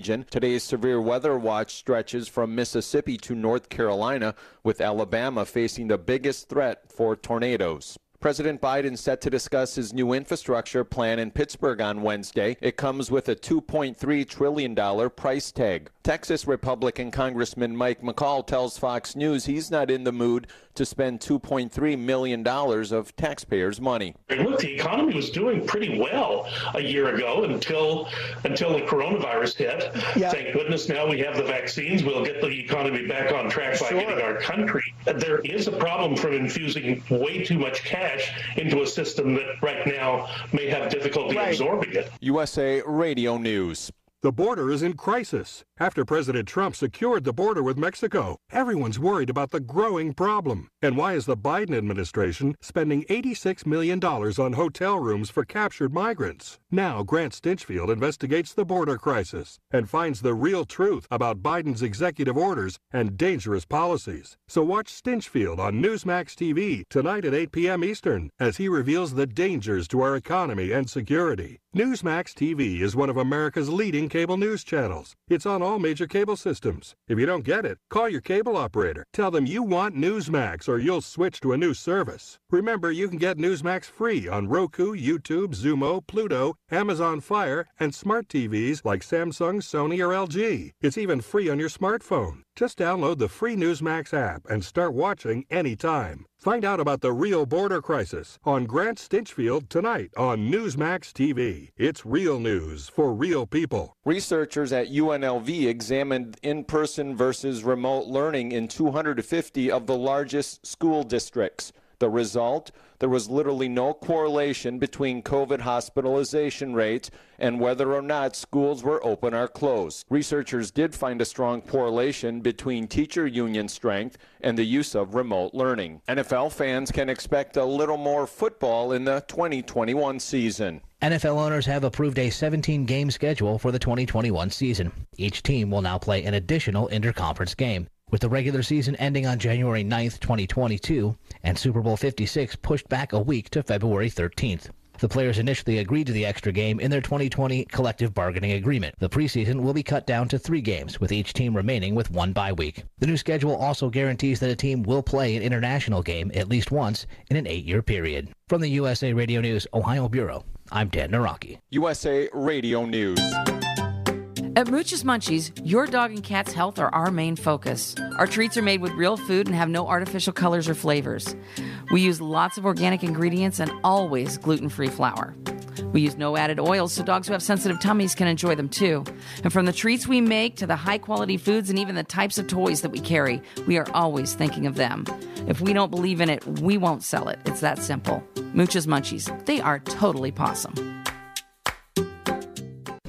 Today's severe weather watch stretches from Mississippi to North Carolina, with Alabama facing the biggest threat for tornadoes. President Biden set to discuss his new infrastructure plan in Pittsburgh on Wednesday. It comes with a $2.3 trillion price tag. Texas Republican Congressman Mike McCaul tells Fox News he's not in the mood to spend $2.3 million of taxpayers' money. Look, the economy was doing pretty well a year ago until until the coronavirus hit. Yeah. Thank goodness now we have the vaccines. We'll get the economy back on track by sure. getting our country. There is a problem from infusing way too much cash into a system that right now may have difficulty right. absorbing it. USA Radio News. The border is in crisis. After President Trump secured the border with Mexico, everyone's worried about the growing problem. And why is the Biden administration spending $86 million on hotel rooms for captured migrants? Now, Grant Stinchfield investigates the border crisis and finds the real truth about Biden's executive orders and dangerous policies. So watch Stinchfield on Newsmax TV tonight at 8 p.m. Eastern as he reveals the dangers to our economy and security. Newsmax TV is one of America's leading cable news channels. It's on all major cable systems. If you don't get it, call your cable operator. Tell them you want Newsmax or you'll switch to a new service. Remember, you can get Newsmax free on Roku, YouTube, Xumo, Pluto, Amazon Fire, and smart TVs like Samsung, Sony, or LG. It's even free on your smartphone. Just download the free Newsmax app and start watching anytime. Find out about the real border crisis on Grant Stinchfield tonight on Newsmax TV. It's real news for real people. Researchers at UNLV examined in person versus remote learning in 250 of the largest school districts. The result? There was literally no correlation between COVID hospitalization rates and whether or not schools were open or closed. Researchers did find a strong correlation between teacher union strength and the use of remote learning. NFL fans can expect a little more football in the 2021 season. NFL owners have approved a 17 game schedule for the 2021 season. Each team will now play an additional interconference game with the regular season ending on January 9th, 2022, and Super Bowl 56 pushed back a week to February 13th. The players initially agreed to the extra game in their 2020 collective bargaining agreement. The preseason will be cut down to three games, with each team remaining with one bye week. The new schedule also guarantees that a team will play an international game at least once in an eight year period. From the USA Radio News Ohio Bureau, I'm Dan Naraki. USA Radio News. At Mooch's Munchies, your dog and cat's health are our main focus. Our treats are made with real food and have no artificial colors or flavors. We use lots of organic ingredients and always gluten free flour. We use no added oils so dogs who have sensitive tummies can enjoy them too. And from the treats we make to the high quality foods and even the types of toys that we carry, we are always thinking of them. If we don't believe in it, we won't sell it. It's that simple. Mooch's Munchies, they are totally possum.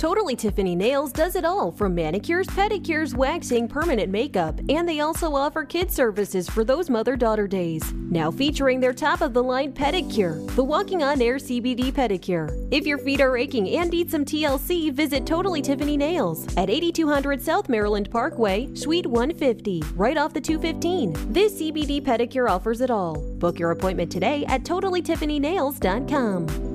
Totally Tiffany Nails does it all from manicures, pedicures, waxing, permanent makeup, and they also offer kid services for those mother daughter days. Now featuring their top of the line pedicure, the Walking on Air CBD pedicure. If your feet are aching and need some TLC, visit Totally Tiffany Nails at 8200 South Maryland Parkway, Suite 150, right off the 215. This CBD pedicure offers it all. Book your appointment today at TotallyTiffanyNails.com.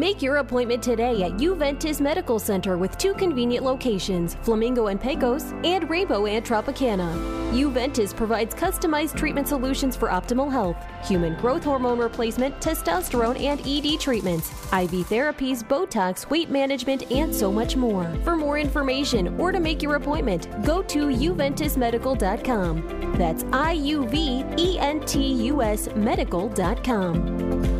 Make your appointment today at Iuventus Medical Center with two convenient locations, Flamingo and Pecos and Rainbow and Tropicana. Iuventus provides customized treatment solutions for optimal health, human growth hormone replacement, testosterone and ED treatments, IV therapies, Botox, weight management, and so much more. For more information or to make your appointment, go to iuventusmedical.com. That's I U V E N T U S medical.com.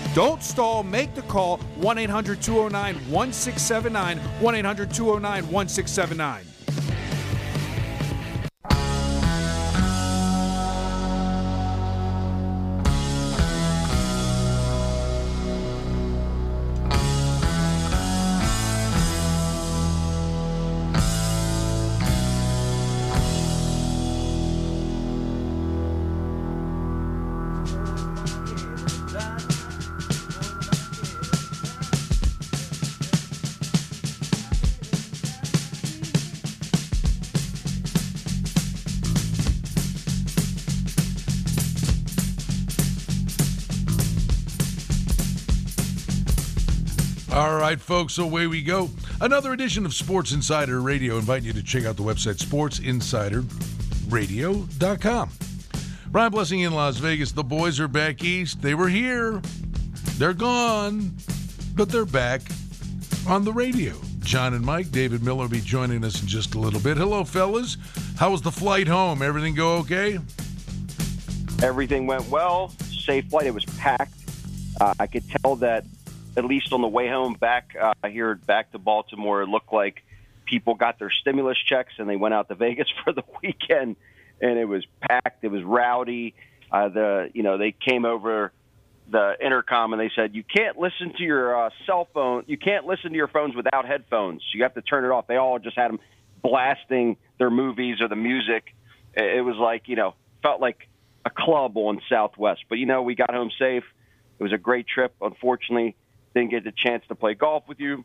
Don't stall. Make the call 1 800 209 1679. 1 800 209 1679. All right, folks, away we go. Another edition of Sports Insider Radio. Invite you to check out the website sportsinsiderradio.com. Brian Blessing in Las Vegas. The boys are back east. They were here. They're gone, but they're back on the radio. John and Mike, David Miller will be joining us in just a little bit. Hello, fellas. How was the flight home? Everything go okay? Everything went well. Safe flight. It was packed. Uh, I could tell that at least on the way home back uh, here back to Baltimore, it looked like people got their stimulus checks and they went out to Vegas for the weekend, and it was packed. It was rowdy. Uh, the you know they came over the intercom and they said you can't listen to your uh, cell phone. You can't listen to your phones without headphones. You have to turn it off. They all just had them blasting their movies or the music. It was like you know felt like a club on Southwest. But you know we got home safe. It was a great trip. Unfortunately, didn't get the chance to play golf with you,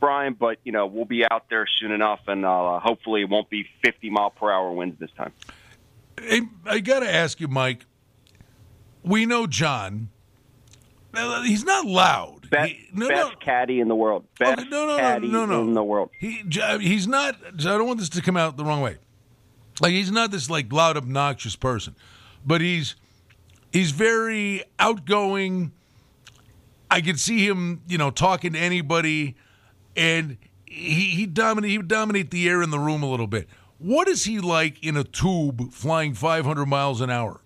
Brian, but you know we'll be out there soon enough, and uh, hopefully it won't be 50 mile per hour winds this time. Hey, I got to ask you, Mike. We know John. He's not loud. Best, he, no, best no. caddy in the world. Best okay, no, no, caddy no, no, no. in the world. He, he's not. I don't want this to come out the wrong way. Like he's not this like loud, obnoxious person, but he's he's very outgoing I could see him, you know, talking to anybody, and he he dominate he would dominate the air in the room a little bit. What is he like in a tube flying 500 miles an hour?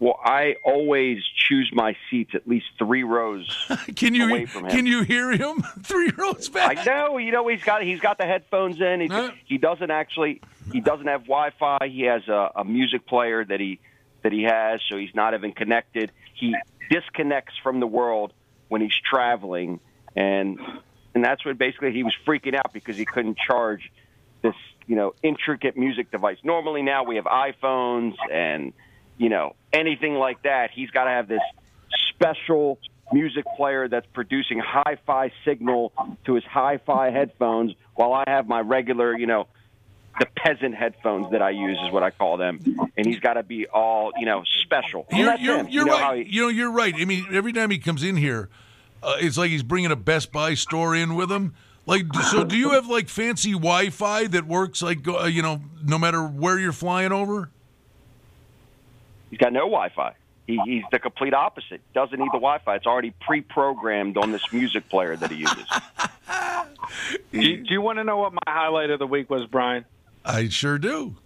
Well, I always choose my seats at least three rows. can you away from him. can you hear him three rows back? I know. You know he's got he's got the headphones in. He, huh? he doesn't actually he doesn't have Wi-Fi. He has a, a music player that he that he has, so he's not even connected. He disconnects from the world when he's traveling, and and that's what basically he was freaking out because he couldn't charge this you know intricate music device. Normally now we have iPhones and you know anything like that. He's got to have this special music player that's producing hi-fi signal to his hi-fi headphones while I have my regular you know the peasant headphones that I use is what I call them, and he's got to be all you know special. You're, you're, you're you know right. He, you know, you're right. I mean, every time he comes in here, uh, it's like he's bringing a Best Buy store in with him. Like, so do you have like fancy Wi-Fi that works like uh, you know no matter where you're flying over? He's got no Wi-Fi. He, he's the complete opposite. Doesn't need the Wi-Fi. It's already pre-programmed on this music player that he uses. do, do you want to know what my highlight of the week was, Brian? I sure do.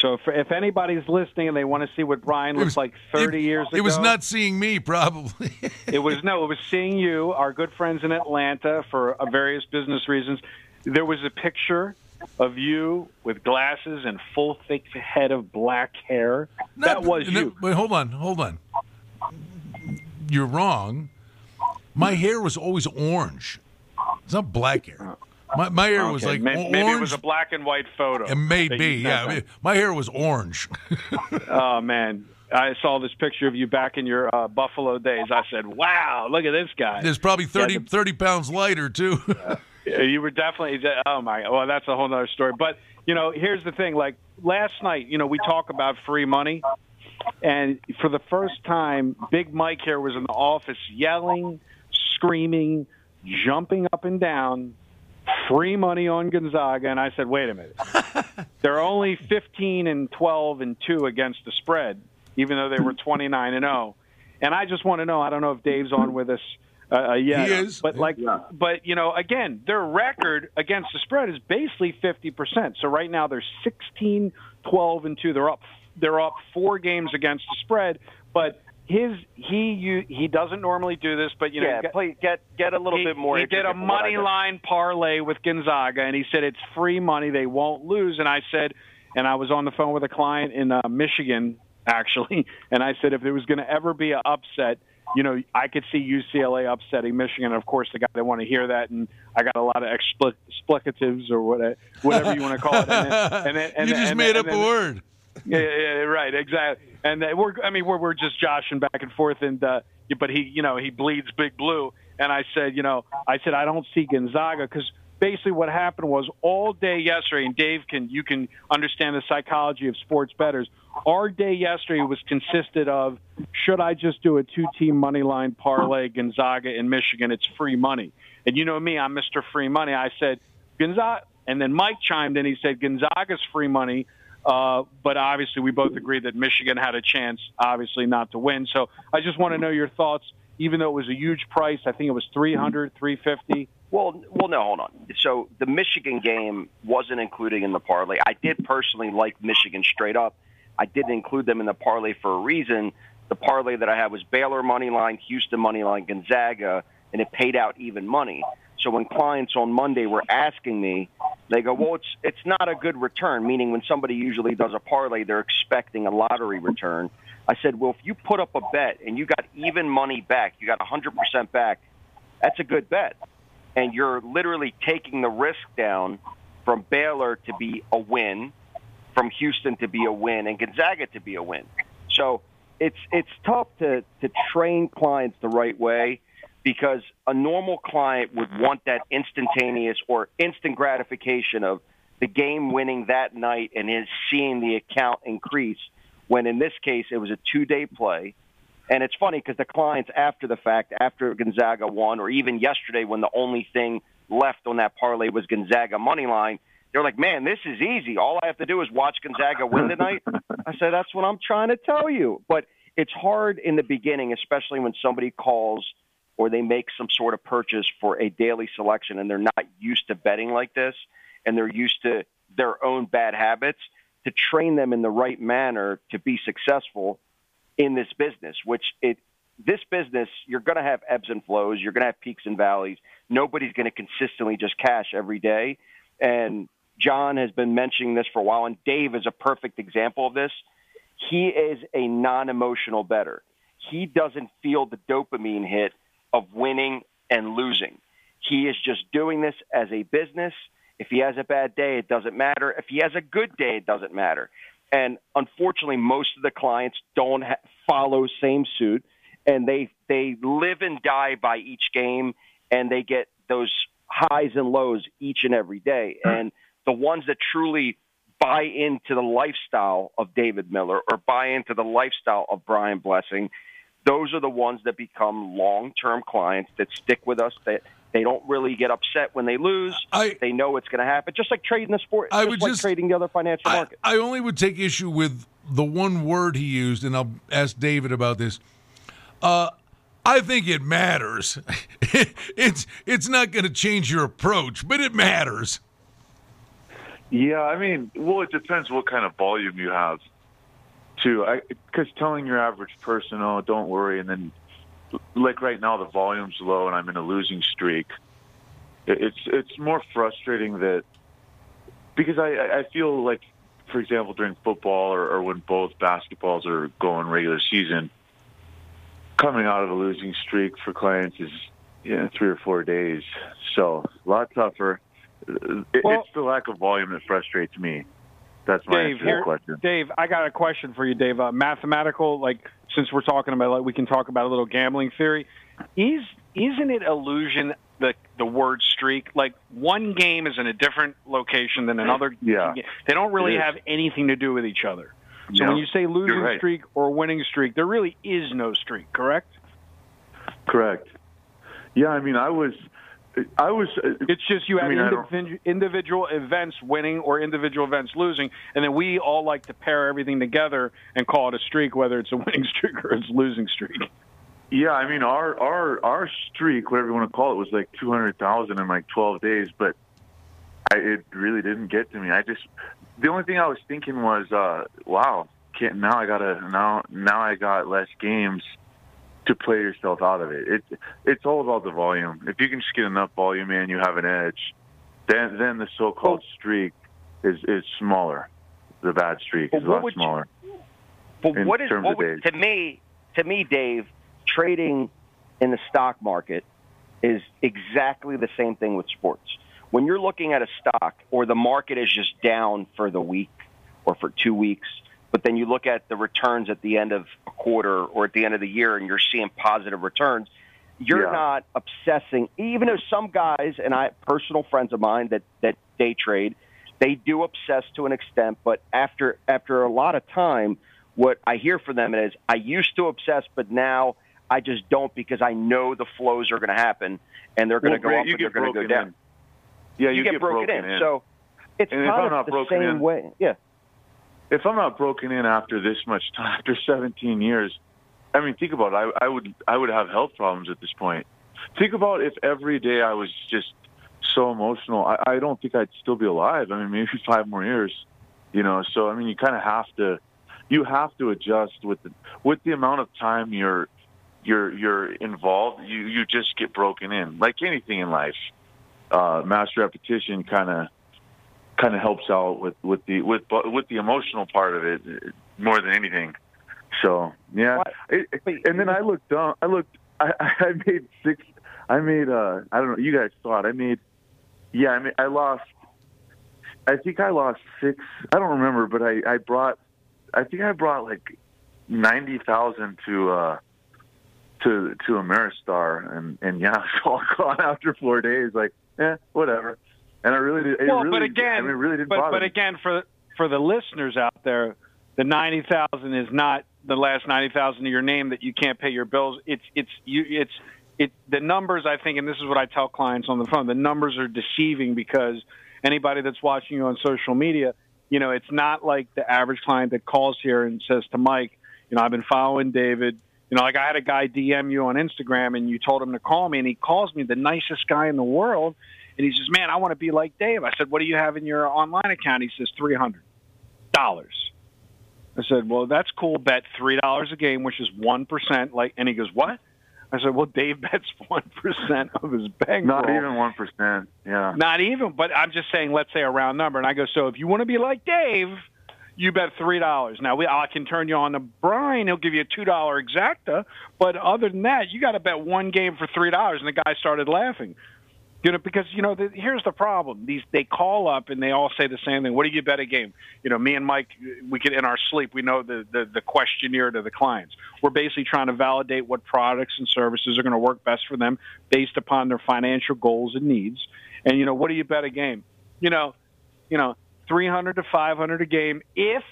So if, if anybody's listening and they want to see what Brian looks like 30 it, years ago, it was not seeing me, probably. it was no, it was seeing you, our good friends in Atlanta, for uh, various business reasons. There was a picture of you with glasses and full thick head of black hair. Not, that was you. wait, hold on, hold on. You're wrong. My hair was always orange. It's not black hair. My, my hair okay. was like maybe, orange. Maybe it was a black and white photo. It may be, yeah. my hair was orange. oh man, I saw this picture of you back in your uh, Buffalo days. I said, "Wow, look at this guy." There's probably 30, yeah, the, 30 pounds lighter too. you were definitely. Oh my. Well, that's a whole other story. But you know, here's the thing. Like last night, you know, we talk about free money, and for the first time, Big Mike here was in the office yelling, screaming, jumping up and down free money on Gonzaga, and I said, wait a minute. They're only 15 and 12 and 2 against the spread, even though they were 29 and 0. And I just want to know, I don't know if Dave's on with us uh, uh yet. He is. But like, yeah. but you know, again, their record against the spread is basically 50%. So right now they're 16, 12 and 2. They're up they're up 4 games against the spread, but his he you he doesn't normally do this, but you know, yeah, get, play, get get a little he, bit more. He did a money line parlay with Gonzaga, and he said it's free money; they won't lose. And I said, and I was on the phone with a client in uh, Michigan actually, and I said if there was going to ever be an upset, you know, I could see UCLA upsetting Michigan. And of course, the guy they want to hear that, and I got a lot of explicatives or whatever, whatever you want to call it. And then, and then, and you just and made then, up a word. Yeah, yeah, right, exactly and we're I mean we're we're just joshing back and forth, and uh, but he you know he bleeds big blue, and I said you know I said I don't see Gonzaga because basically what happened was all day yesterday, and Dave can you can understand the psychology of sports betters. Our day yesterday was consisted of should I just do a two-team money line parlay Gonzaga in Michigan? It's free money, and you know me, I'm Mr. Free Money. I said Gonzaga, and then Mike chimed in. He said Gonzaga's free money uh, but obviously, we both agree that Michigan had a chance, obviously, not to win. So I just want to know your thoughts. Even though it was a huge price, I think it was 300, 350. Well, well, no, hold on. So the Michigan game wasn't included in the parlay. I did personally like Michigan straight up. I didn't include them in the parlay for a reason. The parlay that I had was Baylor money line, Houston money line, Gonzaga, and it paid out even money. So when clients on Monday were asking me, they go, "Well, it's it's not a good return." Meaning, when somebody usually does a parlay, they're expecting a lottery return. I said, "Well, if you put up a bet and you got even money back, you got 100% back. That's a good bet, and you're literally taking the risk down from Baylor to be a win, from Houston to be a win, and Gonzaga to be a win. So." It's it's tough to to train clients the right way because a normal client would want that instantaneous or instant gratification of the game winning that night and is seeing the account increase. When in this case, it was a two day play. And it's funny because the clients, after the fact, after Gonzaga won, or even yesterday when the only thing left on that parlay was Gonzaga money line, they're like, man, this is easy. All I have to do is watch Gonzaga win tonight. I said, that's what I'm trying to tell you. But it's hard in the beginning, especially when somebody calls – or they make some sort of purchase for a daily selection and they're not used to betting like this and they're used to their own bad habits to train them in the right manner to be successful in this business which it this business you're going to have ebbs and flows. You're going to have peaks and valleys. Nobody's going to consistently just cash every day. And John has been mentioning this for a while and Dave is a perfect example of this. He is a non-emotional better. He doesn't feel the dopamine hit of winning and losing. He is just doing this as a business. If he has a bad day, it doesn't matter. If he has a good day, it doesn't matter. And unfortunately, most of the clients don't ha- follow same suit, and they they live and die by each game, and they get those highs and lows each and every day. Hmm. And the ones that truly buy into the lifestyle of David Miller or buy into the lifestyle of Brian Blessing, those are the ones that become long-term clients that stick with us. That they don't really get upset when they lose. I, they know it's going to happen. Just like trading the sport, I just would like just- trading the other financial I, market. I only would take issue with the one word he used, and I'll ask David about this. Uh, I think it matters. it's it's not going to change your approach, but it matters. Yeah, I mean, well, it depends what kind of volume you have, too. Because telling your average person, "Oh, don't worry," and then, like right now, the volume's low and I'm in a losing streak. it- It's it's more frustrating that because I I feel like, for example, during football or, or when both basketballs are going regular season, coming out of a losing streak for clients is you know, three or four days, so a lot tougher. It, Well- it's the lack of volume that frustrates me. That's my Dave, answer to the here, question. Dave, I got a question for you, Dave. Uh, mathematical, like since we're talking about, like we can talk about a little gambling theory. Is isn't it illusion the the word streak? Like one game is in a different location than another. Yeah. game. They don't really have anything to do with each other. So No, when you say losing right. streak or winning streak, there really is no streak, correct? Correct. Yeah, I mean, I was, I was. It's just you I have mean, I don't- individual, individual events winning or individual events losing, and then we all like to pair everything together and call it a streak, whether it's a winning streak or it's a losing streak. Yeah, I mean, our our our streak, whatever you want to call it, was like two hundred thousand in like twelve days, but I, it really didn't get to me. I just the only thing I was thinking was, uh, wow, can't now I gotta now now I got less games to play yourself out of it. It it's all about the volume. If you can just get enough volume in, you have an edge. Then then the so-called streak is is smaller. The bad streak is a lot would you- smaller. But in what is what would, to me? To me, Dave, trading in the stock market is exactly the same thing with sports. When you're looking at a stock or the market is just down for the week or for two weeks, but then you look at the returns at the end of a quarter or at the end of the year and you're seeing positive returns, you're Yeah. not obsessing. Even though some guys and I, personal friends of mine that that day trade, they do obsess to an extent. But after after a lot of time, what I hear from them is, I used to obsess, but now I just don't because I know the flows are going to happen and they're going Well, to go up and they're going to go down. in. Yeah, you, get, get broken, broken in. in. So it's And kind of the same in- way. Yeah. If I'm not broken in after this much time, after 17 years, I mean, think about it. I, I would I would have health problems at this point. Think about if every day I was just so emotional. I, I don't think I'd still be alive. I mean, maybe five more years. You know, so I mean, you kind of have to you have to adjust with the with the amount of time you're you're you're involved. You you just get broken in, like anything in life. Uh, master repetition kind of kind of helps out with with the with with the emotional part of it more than anything. So yeah, it, and then I looked down. I looked. I, I made six. I made. uh I don't know. You guys saw it. I made. Yeah, I mean, I lost. I think I lost six. I don't remember, but I I brought. I think I brought like ninety thousand to uh to to Ameristar, and and yeah, it's all gone after four days. Like, eh, whatever. And I really did. It well, really, but again, I mean, really didn't but, bother but again, for for the listeners out there, the ninety thousand is not the last ninety thousand of your name that you can't pay your bills. It's it's you it's it the numbers I think, and this is what I tell clients on the phone. The numbers are deceiving because anybody that's watching you on social media, you know, it's not like the average client that calls here and says to Mike, you know, I've been following David. You know, like I had a guy DM you on Instagram and you told him to call me and he calls me the nicest guy in the world. And he says, man, I want to be like Dave. I said, what do you have in your online account? He says, $300. I said, well, that's cool. Bet $3 a game, which is 1%. percent." Like, and he goes, what? I said, well, Dave bets 1% of his bankroll. Not even one percent. Yeah. Not even, but I'm just saying, let's say a round number. And I go, so if you want to be like Dave, you bet three dollars. Now we, I can turn you on to Brian; he'll give you a two dollar exacta. But other than that, you got to bet one game for three dollars. And the guy started laughing, you know, because you know the, here's the problem: these they call up and they all say the same thing. What do you bet a game? You know, me and Mike, we could in our sleep we know the the, the questionnaire to the clients. We're basically trying to validate what products and services are going to work best for them based upon their financial goals and needs. And you know, what do you bet a game? You know, you know, 300 to 500 a game if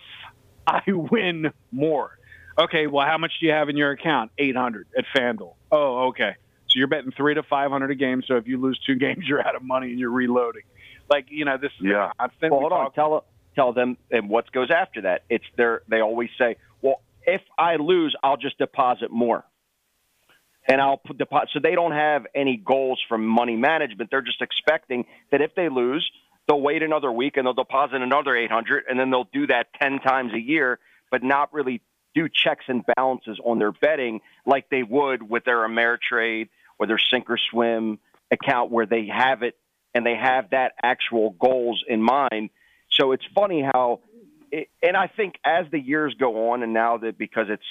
I win more. Okay, well, how much do you have in your account? 800 at FanDuel. Oh, okay. So you're betting three to 500 a game. So if you lose two games, you're out of money and you're reloading. Like, you know, this is yeah. constant. Well, hold on. Tell, tell them and what goes after that. It's their, they always say, well, if I lose, I'll just deposit more. And I'll put deposit. So they don't have any goals from money management. They're just expecting that if they lose, they'll wait another week and they'll deposit another 800 and then they'll do that 10 times a year, but not really do checks and balances on their betting like they would with their Ameritrade or their sink or swim account where they have it and they have that actual goals in mind. So it's funny how, it, and I think as the years go on, and now that because it's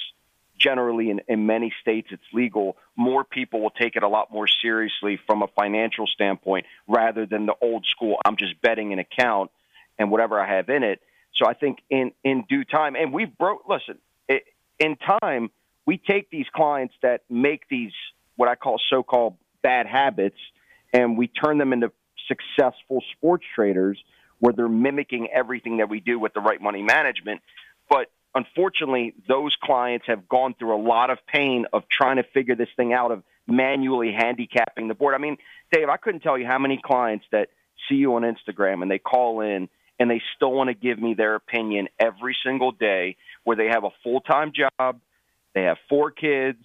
generally in, in many states it's legal, more people will take it a lot more seriously from a financial standpoint rather than the old school, I'm just betting an account and whatever I have in it. So I think in, in due time, and we've broke, listen, it, in time, we take these clients that make these, what I call so called bad habits, and we turn them into successful sports traders where they're mimicking everything that we do with the right money management. But unfortunately, those clients have gone through a lot of pain of trying to figure this thing out of manually handicapping the board. I mean, Dave, I couldn't tell you how many clients that see you on Instagram and they call in and they still want to give me their opinion every single day where they have a full-time job, they have four kids,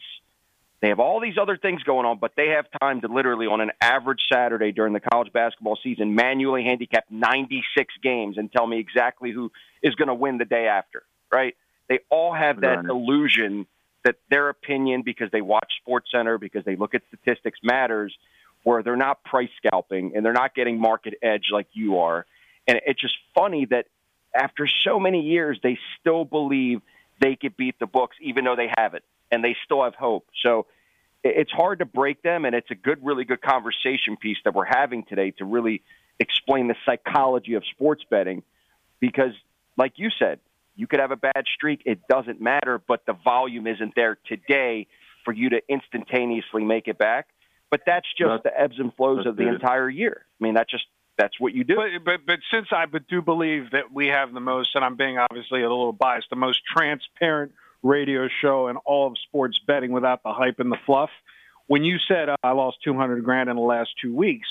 they have all these other things going on, but they have time to literally, on an average Saturday during the college basketball season, manually handicap 96 games and tell me exactly who is going to win the day after, right? They all have that illusion that their opinion, because they watch Sports Center, because they look at statistics, matters, where they're not price scalping and they're not getting market edge like you are. And it's just funny that after so many years, they still believe they could beat the books, even though they haven't and they still have hope. So it's hard to break them, and it's a good, really good conversation piece that we're having today to really explain the psychology of sports betting. Because, like you said, you could have a bad streak; it doesn't matter, but the volume isn't there today for you to instantaneously make it back. But that's just the ebbs and flows of the entire year. I mean, that's just that's what you do. But, but but since I do believe that we have the most, and I'm being obviously a little biased, the most transparent radio show in all of sports betting without the hype and the fluff. When you said uh, I lost 200 grand in the last two weeks,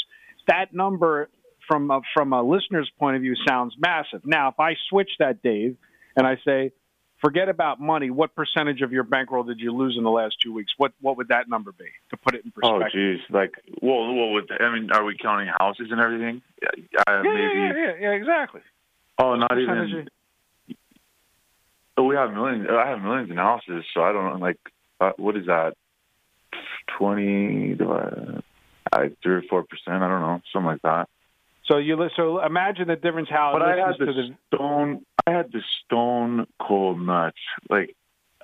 that number from a, from a listener's point of view sounds massive. Now, if I switch that, Dave, and I say, forget about money, what percentage of your bankroll did you lose in the last two weeks? What what would that number be to put it in perspective? Oh, perspective? geez. Like, well, well, with, I mean, are we counting houses and everything? Uh, yeah, maybe. yeah, yeah, yeah, exactly. Oh, not percentage even. Oh, we have millions. I have millions in houses, so I don't know. Like, uh, what is that? Twenty, uh, three or four percent. I don't know, something like that. So you so imagine the difference how But I had the the stone. I had the stone cold nuts, like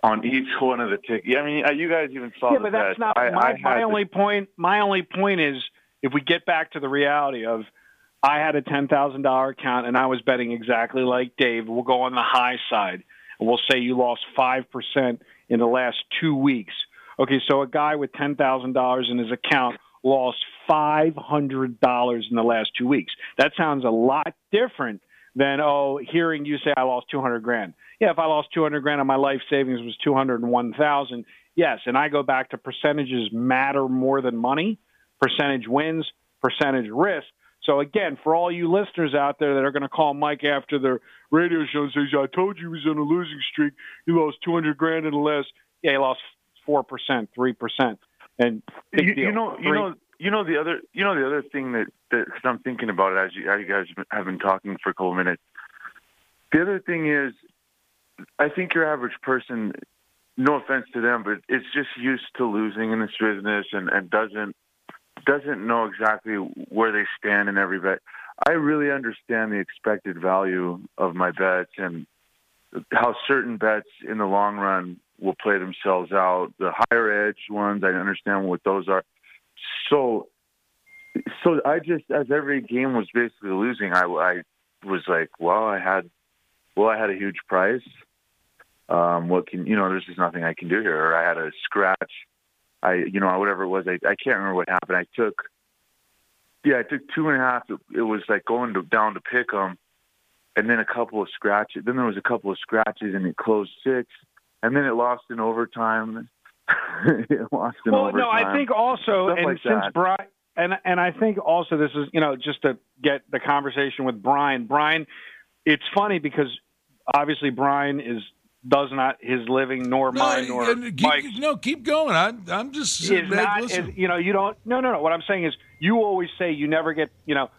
on each one of the tickets. I mean, uh, you guys even saw yeah, but that's not I, my, I my the- only point. My only point is if we get back to the reality of I had a ten thousand dollar account and I was betting exactly like Dave. We'll go on the high side and we'll say you lost five percent in the last two weeks. Okay, so a guy with ten thousand dollars in his account lost five hundred dollars in the last two weeks. That sounds a lot different than oh, hearing you say I lost two hundred grand. Yeah, if I lost two hundred grand and my life savings was two hundred and one thousand, yes. And I go back to percentages matter more than money. Percentage wins, percentage risk. So again, for all you listeners out there that are going to call Mike after the radio show and say, "I told you he was on a losing streak. He lost two hundred grand in the last." Yeah, he lost four percent, three percent, and you, you know, you Three- know, you know the other, you know the other thing that that cause I'm thinking about it as you, as you guys have been talking for a couple minutes. The other thing is, I think your average person, no offense to them, but it's just used to losing in this business and and doesn't doesn't know exactly where they stand in every bet. I really understand the expected value of my bets and how certain bets in the long run will play themselves out. The higher edge ones, I understand what those are. So, so I just, as every game was basically losing, I, I was like, well, I had, well, I had a huge price. Um, what can, you know, there's just nothing I can do here. Or I had a scratch. I, you know, whatever it was, I, I can't remember what happened. I took, yeah, I took two and a half. It was like going to, down to pick them. and then a couple of scratches. Then there was a couple of scratches, and it closed six, and then it lost in overtime. it lost in well, overtime. no, I think also, Stuff and like since that. Brian, and and I think also this is you know just to get the conversation with Brian. Brian, it's funny because obviously Brian is does not his living nor mine nor and keep, Mike's no, keep going. I, I'm just is not is, you know you don't no no no what i'm saying is you always say you never get you know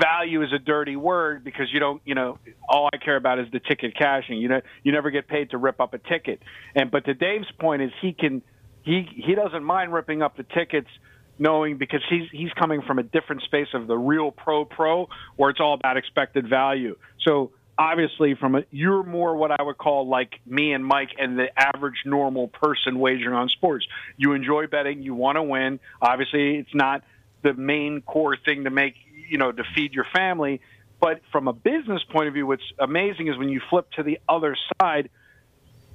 value is a dirty word because you don't you know all i care about is the ticket cashing you know you never get paid to rip up a ticket and but to dave's point is he can he he doesn't mind ripping up the tickets knowing because he's he's coming from a different space of the real pro pro where it's all about expected value so obviously from a you're more what I would call like me and Mike and the average normal person wagering on sports. You enjoy betting, you want to win. Obviously, it's not the main core thing to make, you know, to feed your family, but from a business point of view what's amazing is when you flip to the other side,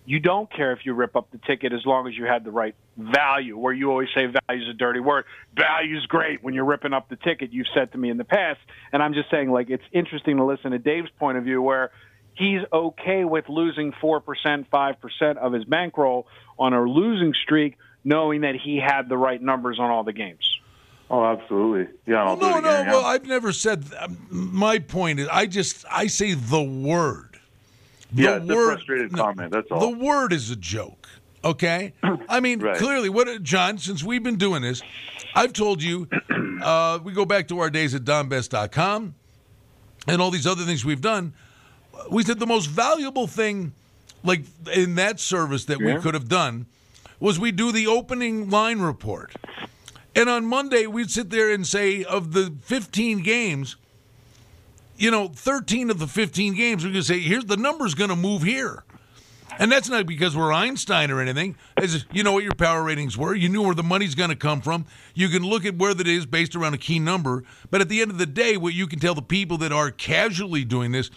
you don't care if you rip up the ticket as long as you had the right value. Where you always say value is a dirty word. Value's great when you're ripping up the ticket. You've said to me in the past, and I'm just saying like it's interesting to listen to Dave's point of view where he's okay with losing four percent, five percent of his bankroll on a losing streak, knowing that he had the right numbers on all the games. Oh, absolutely. Yeah, I'll do no, it no. yeah. Well, I've never said. Um, my point is, I just I say the word. The yeah, it's a word. frustrated no, comment. That's all. The word is a joke. Okay, I mean Right. clearly, what John? Since we've been doing this, I've told you. Uh, we go back to our days at donbest.com and all these other things we've done. We said the most valuable thing, like in that service that we could have done, was we do the opening line report. And on Monday, we'd sit there and say, of the 15 games, you know, 13 of the 15 games, we're going to say, here's the number's going to move here. And that's not because we're Einstein or anything. As you know what your power ratings were, you knew where the money's going to come from. You can look at where that is based around a key number. But at the end of the day, what you can tell the people that are casually doing this,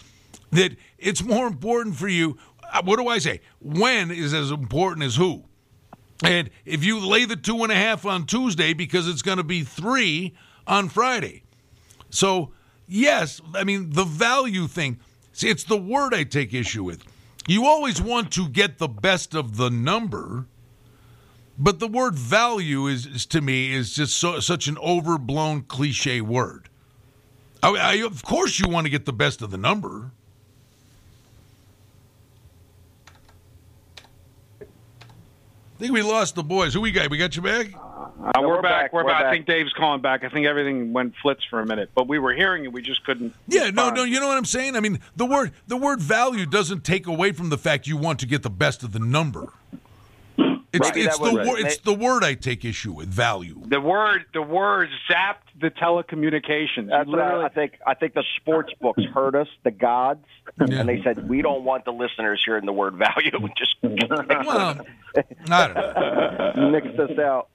that it's more important for you. uh, What do I say? When is as important as who. And if you lay the two and a half on Tuesday because it's going to be three on Friday. So, yes, I mean, the value thing, see, it's the word I take issue with. You always want to get the best of the number, but the word value is, is to me, is just so, such an overblown cliche word. I, I, of course, you want to get the best of the number. Think we lost the boys. Who we got? We got you back? Uh, we're, back. We're, back. I think Dave's calling back. I think everything went flits for a minute, but we were hearing it. We just couldn't. Yeah, no, no. You know what I'm saying? I mean, the word the word value doesn't take away from the fact you want to get the best of the number. It's Maybe it's the word it's the word I take issue with value. The word, the word zapped the telecommunications. That's what I, I think. I think the sports books heard us, the gods, and they said we don't want the listeners hearing the word value. Just well, I don't know. Us out.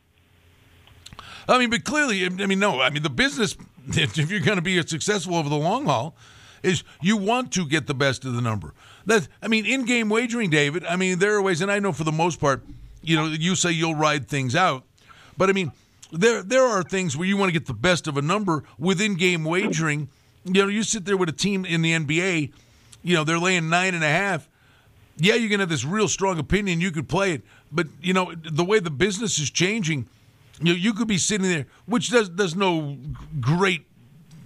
I mean, but clearly, I mean, no. I mean, the business, if if you're going to be successful over the long haul, is you want to get the best of the number. That I mean, in-game wagering, David. I mean, there are ways, and I know for the most part, you know, you say you'll ride things out, but I mean, there there are things where you want to get the best of a number within game wagering. You know, you sit there with a team in the NBA, you know, they're laying nine and a half. Yeah, you're gonna have this real strong opinion. You could play it, but you know the way the business is changing, you you could be sitting there, which does does no great,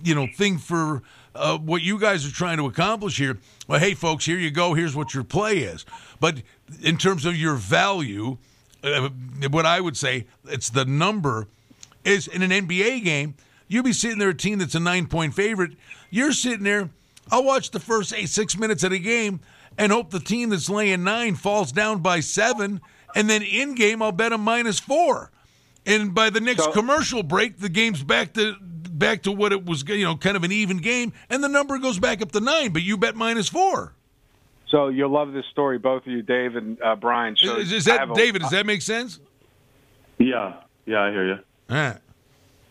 you know, thing for uh, what you guys are trying to accomplish here. Well, hey, folks, here you go. Here's what your play is. But in terms of your value, Uh, what I would say, it's the number. Is in an NBA game, you'll be sitting there a team that's a nine point favorite. You're sitting there. I'll watch the first eight six minutes of the game and hope the team that's laying nine falls down by seven, and then in game I'll bet a minus four. And by the next commercial break, the game's back to back to what it was, you know, kind of an even game, and the number goes back up to nine. But you bet minus four. So you'll love this story, both of you, Dave and uh, Brian. So Is, is that have a- David? Does that make sense? Yeah, yeah, I hear you. All right.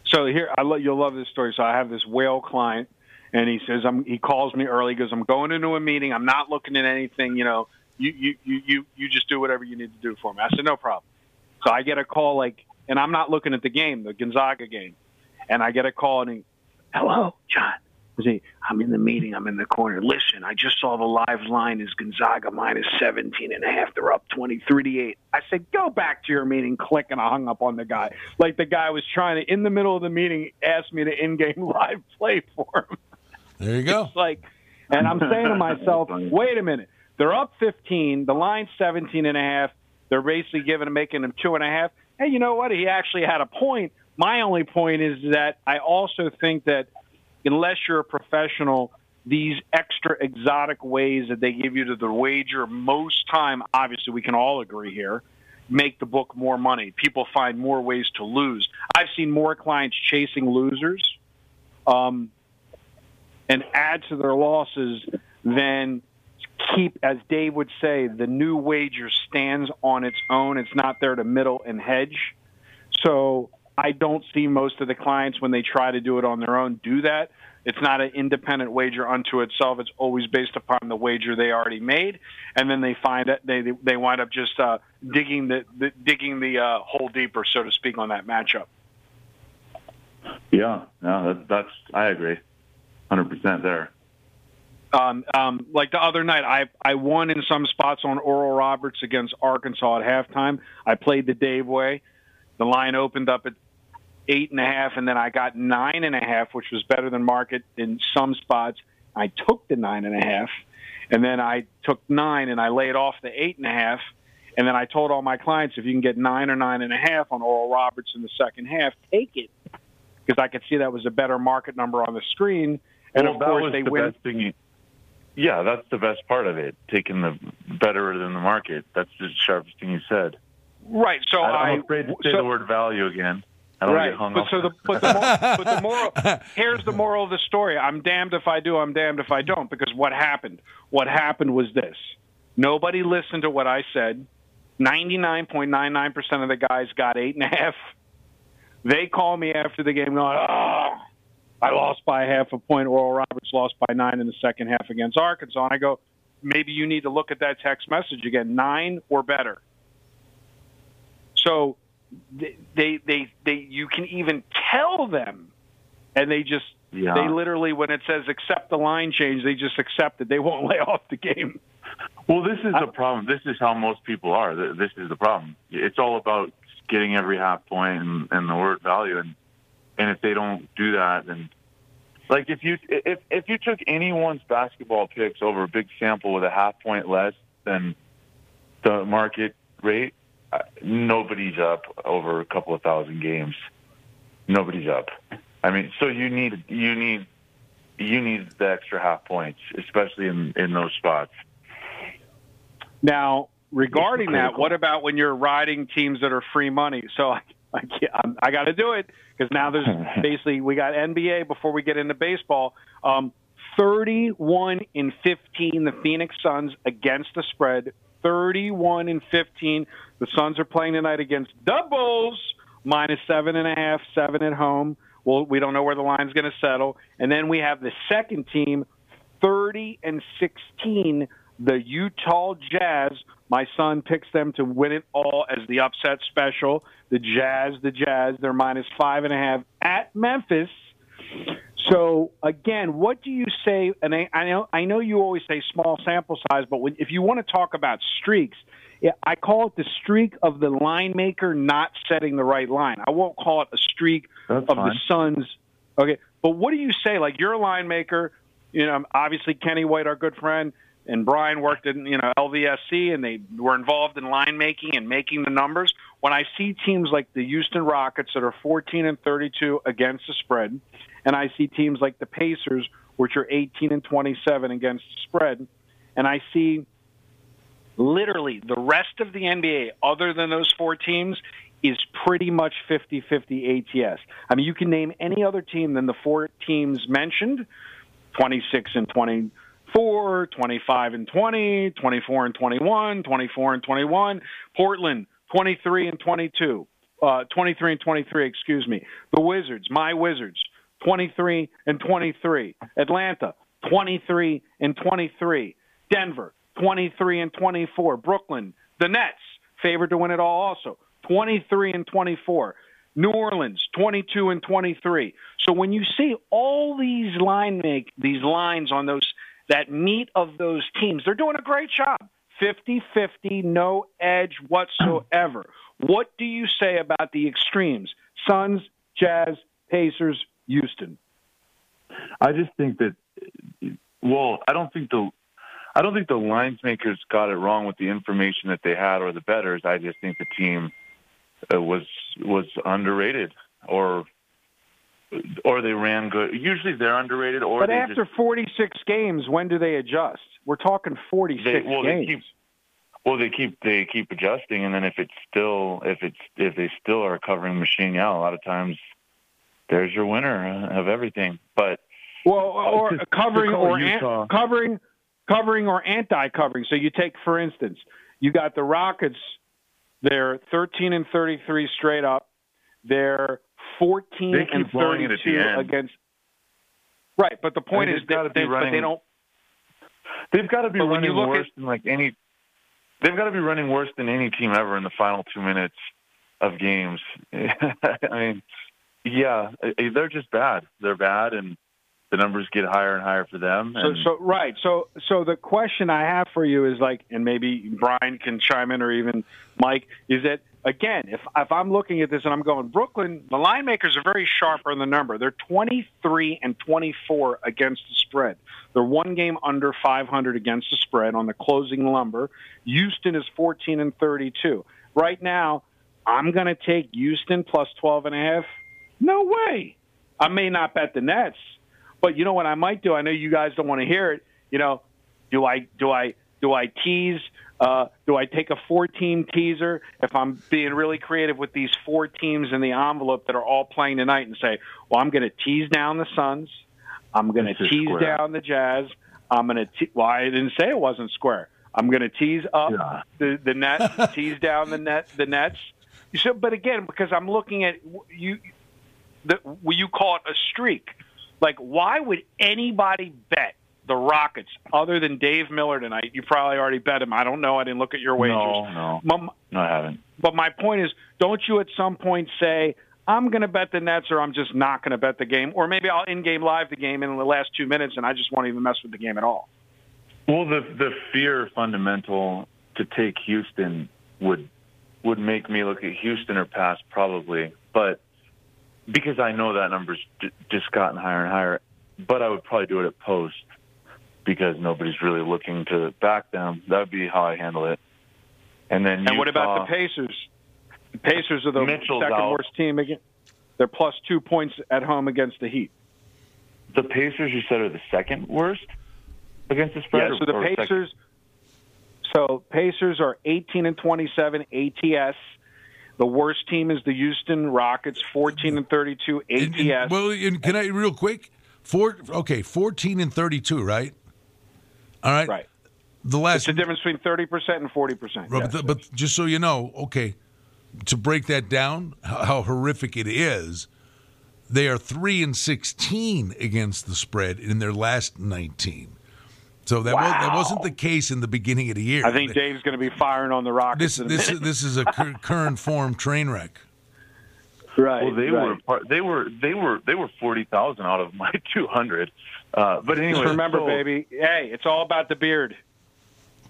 So here, I lo- you'll love this story. So I have this whale client, and he says, "I'm." He calls me early. He goes, "I'm going into a meeting. I'm not looking at anything. You know, you you you you you just do whatever you need to do for me." I said, "No problem." So I get a call like, and I'm not looking at the game, the Gonzaga game, and I get a call and he, "Hello, John, See, I'm in the meeting. I'm in the corner. Listen, I just saw the live line is Gonzaga minus 17 and a half. They're up 23 to 8. I said, go back to your meeting. Click, and I hung up on the guy. Like the guy was trying to, in the middle of the meeting, ask me to in-game live play for him. There you go. It's like, and I'm saying to myself, wait a minute. They're up 15. The line's 17 and a half. They're basically giving making them two and a half. Hey, you know what? He actually had a point. My only point is that I also think that unless you're a professional, these extra exotic ways that they give you to the wager most time, obviously we can all agree here, make the book more money. People find more ways to lose. I've seen more clients chasing losers um, and add to their losses than keep, as Dave would say, the new wager stands on its own. It's not there to middle and hedge. So I don't see most of the clients when they try to do it on their own do that. It's not an independent wager unto itself. It's always based upon the wager they already made, and then they find it. They they wind up just uh, digging the, the digging the uh, hole deeper, so to speak, on that matchup. Yeah, no, that, that's I agree, hundred percent there. Um, um, like the other night, I I won in some spots on Oral Roberts against Arkansas at halftime. I played the Dave way. The line opened up at eight and a half, and then I got nine and a half, which was better than market in some spots. I took the nine and a half, and then I took nine and I laid off the eight and a half. And then I told all my clients, if you can get nine or nine and a half on Oral Roberts in the second half, take it, because I could see that was a better market number on the screen. And well, of course, they the win. best thing. You, yeah, that's the best part of it. Taking the better than the market. That's the sharpest thing you said. Right. So I, I'm afraid to say so- the word value again. I don't right. get hung but up. so the but the, moral, but the moral here's the moral of the story. I'm damned if I do. I'm damned if I don't. Because what happened? What happened was this: nobody listened to what I said. Ninety nine point nine nine percent of the guys got eight and a half. They call me after the game going, "Oh, I lost by half a point." Oral Roberts lost by nine in the second half against Arkansas, and I go, "Maybe you need to look at that text message again. Nine or better." So they they they, they you can even tell them and they just Yeah. they literally when it says accept the line change they just accept it they won't lay off the game Well, this is the problem. This is how most people are. This is the problem. It's all about getting every half point and, and the word value, and and if they don't do that, then like if you if if you took anyone's basketball picks over a big sample with a half point less than the market rate, nobody's up over a couple of thousand games. Nobody's up. I mean, so you need you need you need the extra half points, especially in in those spots. now regarding that what about when you're riding teams that are free money so i i, can't- I got to do it because now there's basically we got nba before we get into baseball um 31 in 15 the phoenix suns against the spread 31 and 15 the suns are playing tonight against the bulls minus seven and a half seven at home well we don't know where the line's going to settle and then we have the second team 30 and 16 the Utah Jazz. My son picks them to win it all as the upset special. The Jazz, the Jazz, they're minus five and a half at Memphis. So again, what do you say? And I, I know I know you always say small sample size, but when, if you want to talk about streaks, yeah, I call it the streak of the line maker not setting the right line. I won't call it a streak That's of fine. the Suns. Okay, but what do you say? Like you're a line maker. You know, obviously Kenny White, our good friend, and Brian worked in you know LVSC, and they were involved in line making and making the numbers. When I see teams like the Houston Rockets that are 14 and 32 against the spread, and I see teams like the Pacers, which are 18 and 27 against the spread, and I see literally the rest of the NBA, other than those four teams, is pretty much 50 50 ATS. I mean, you can name any other team than the four teams mentioned 26 and 24, 25 and 20, 24 and 21, 24 and 21. Portland, 23 and 22. Uh, 23 and 23, excuse me. The Wizards, my Wizards, 23 and 23. Atlanta, 23 and 23. Denver, 23 and 24. Brooklyn, the Nets, favored to win it all also, 23 and 24. New Orleans 22 and 23. So when you see all these line make these lines on those that meet of those teams, they're doing a great job. 50-50, no edge whatsoever. what do you say about the extremes? Suns, Jazz, Pacers, Houston. I just think that well, I don't think the I don't think the lines makers got it wrong with the information that they had or the betters. I just think the team uh, was was underrated or or they ran good. Usually they're underrated or But after just, 46 games, when do they adjust? We're talking 46 they, well, games. They keep, well, they keep they keep adjusting, and then if it's still if it's if they still are covering machine, yeah, a lot of times there's your winner uh, of everything. But well, or to, covering to or an, covering covering or anti-covering. So you take, for instance, you got the Rockets. They're 13 and 33 straight up. They're 14 they and 32 against. Right, but the point is that they, running, they don't. They've got to be running worse at, than like any. They've got to be running worse than any team ever in the final two minutes of games. I mean, yeah, uh, uh, they're just bad. They're bad, and the numbers get higher and higher for them. So, so right. So, so the question I have for you is like, and maybe Brian can chime in, or even Mike, is that again, if if I'm looking at this and I'm going Brooklyn, the line makers are very sharp on the number. They're 23 and 24 against the spread. They're one game under 500 against the spread on the closing lumber. Houston is 14 and 32. Right now, I'm going to take Houston plus 12 and a half. No way. I may not bet the Nets. But you know what I might do? I know you guys don't want to hear it. You know, do I do I do I tease? Uh, do I take a four-team teaser if I'm being really creative with these four teams in the envelope that are all playing tonight and say, well, I'm going to tease down the Suns, I'm going to tease square. down the Jazz, I'm going to te- well, I didn't say it wasn't square. I'm going to tease up yeah. the the net, tease down the net, the Nets. So, but again, because I'm looking at you, the, you call it a streak like, why would anybody bet the Rockets other than Dave Miller tonight? You probably already bet him. I don't know. I didn't look at your wagers. No, no, my, no, I haven't. But my point is, don't you at some point say, I'm going to bet the Nets or I'm just not going to bet the game? Or maybe I'll in-game live the game in the last two minutes and I just won't even mess with the game at all. Well, the the fear fundamental to take Houston would would make me look at Houston or pass probably, but because I know that number's just gotten higher and higher. But I would probably do it at post because nobody's really looking to back them. That would be how I handle it. And then and what about the Pacers? The Pacers are the Mitchell's second out. worst team again. They're plus two points at home against the Heat. The Pacers, you said, are the second worst against the spread. Yeah, so the Pacers. So Pacers are 18 and 27 ATS. The worst team is the Houston Rockets, 14 and 32 ATS. And, and, well, and can I real quick? Four, okay, 14 and 32, right? All right. Right. The last it's the difference between 30% and 40%. Right, yes. but, the, but just so you know, okay, to break that down, how, how horrific it is, they are 3 and 16 against the spread in their last 19. So that wow. was, that wasn't the case in the beginning of the year. I think Dave's going to be firing on the Rockets. This this is, this is a cur- current form train wreck. Right. Well, they right. were part, they were they were they were forty thousand out of my two hundred. Uh, but anyway, Just remember, so, baby. Hey, it's all about the beard.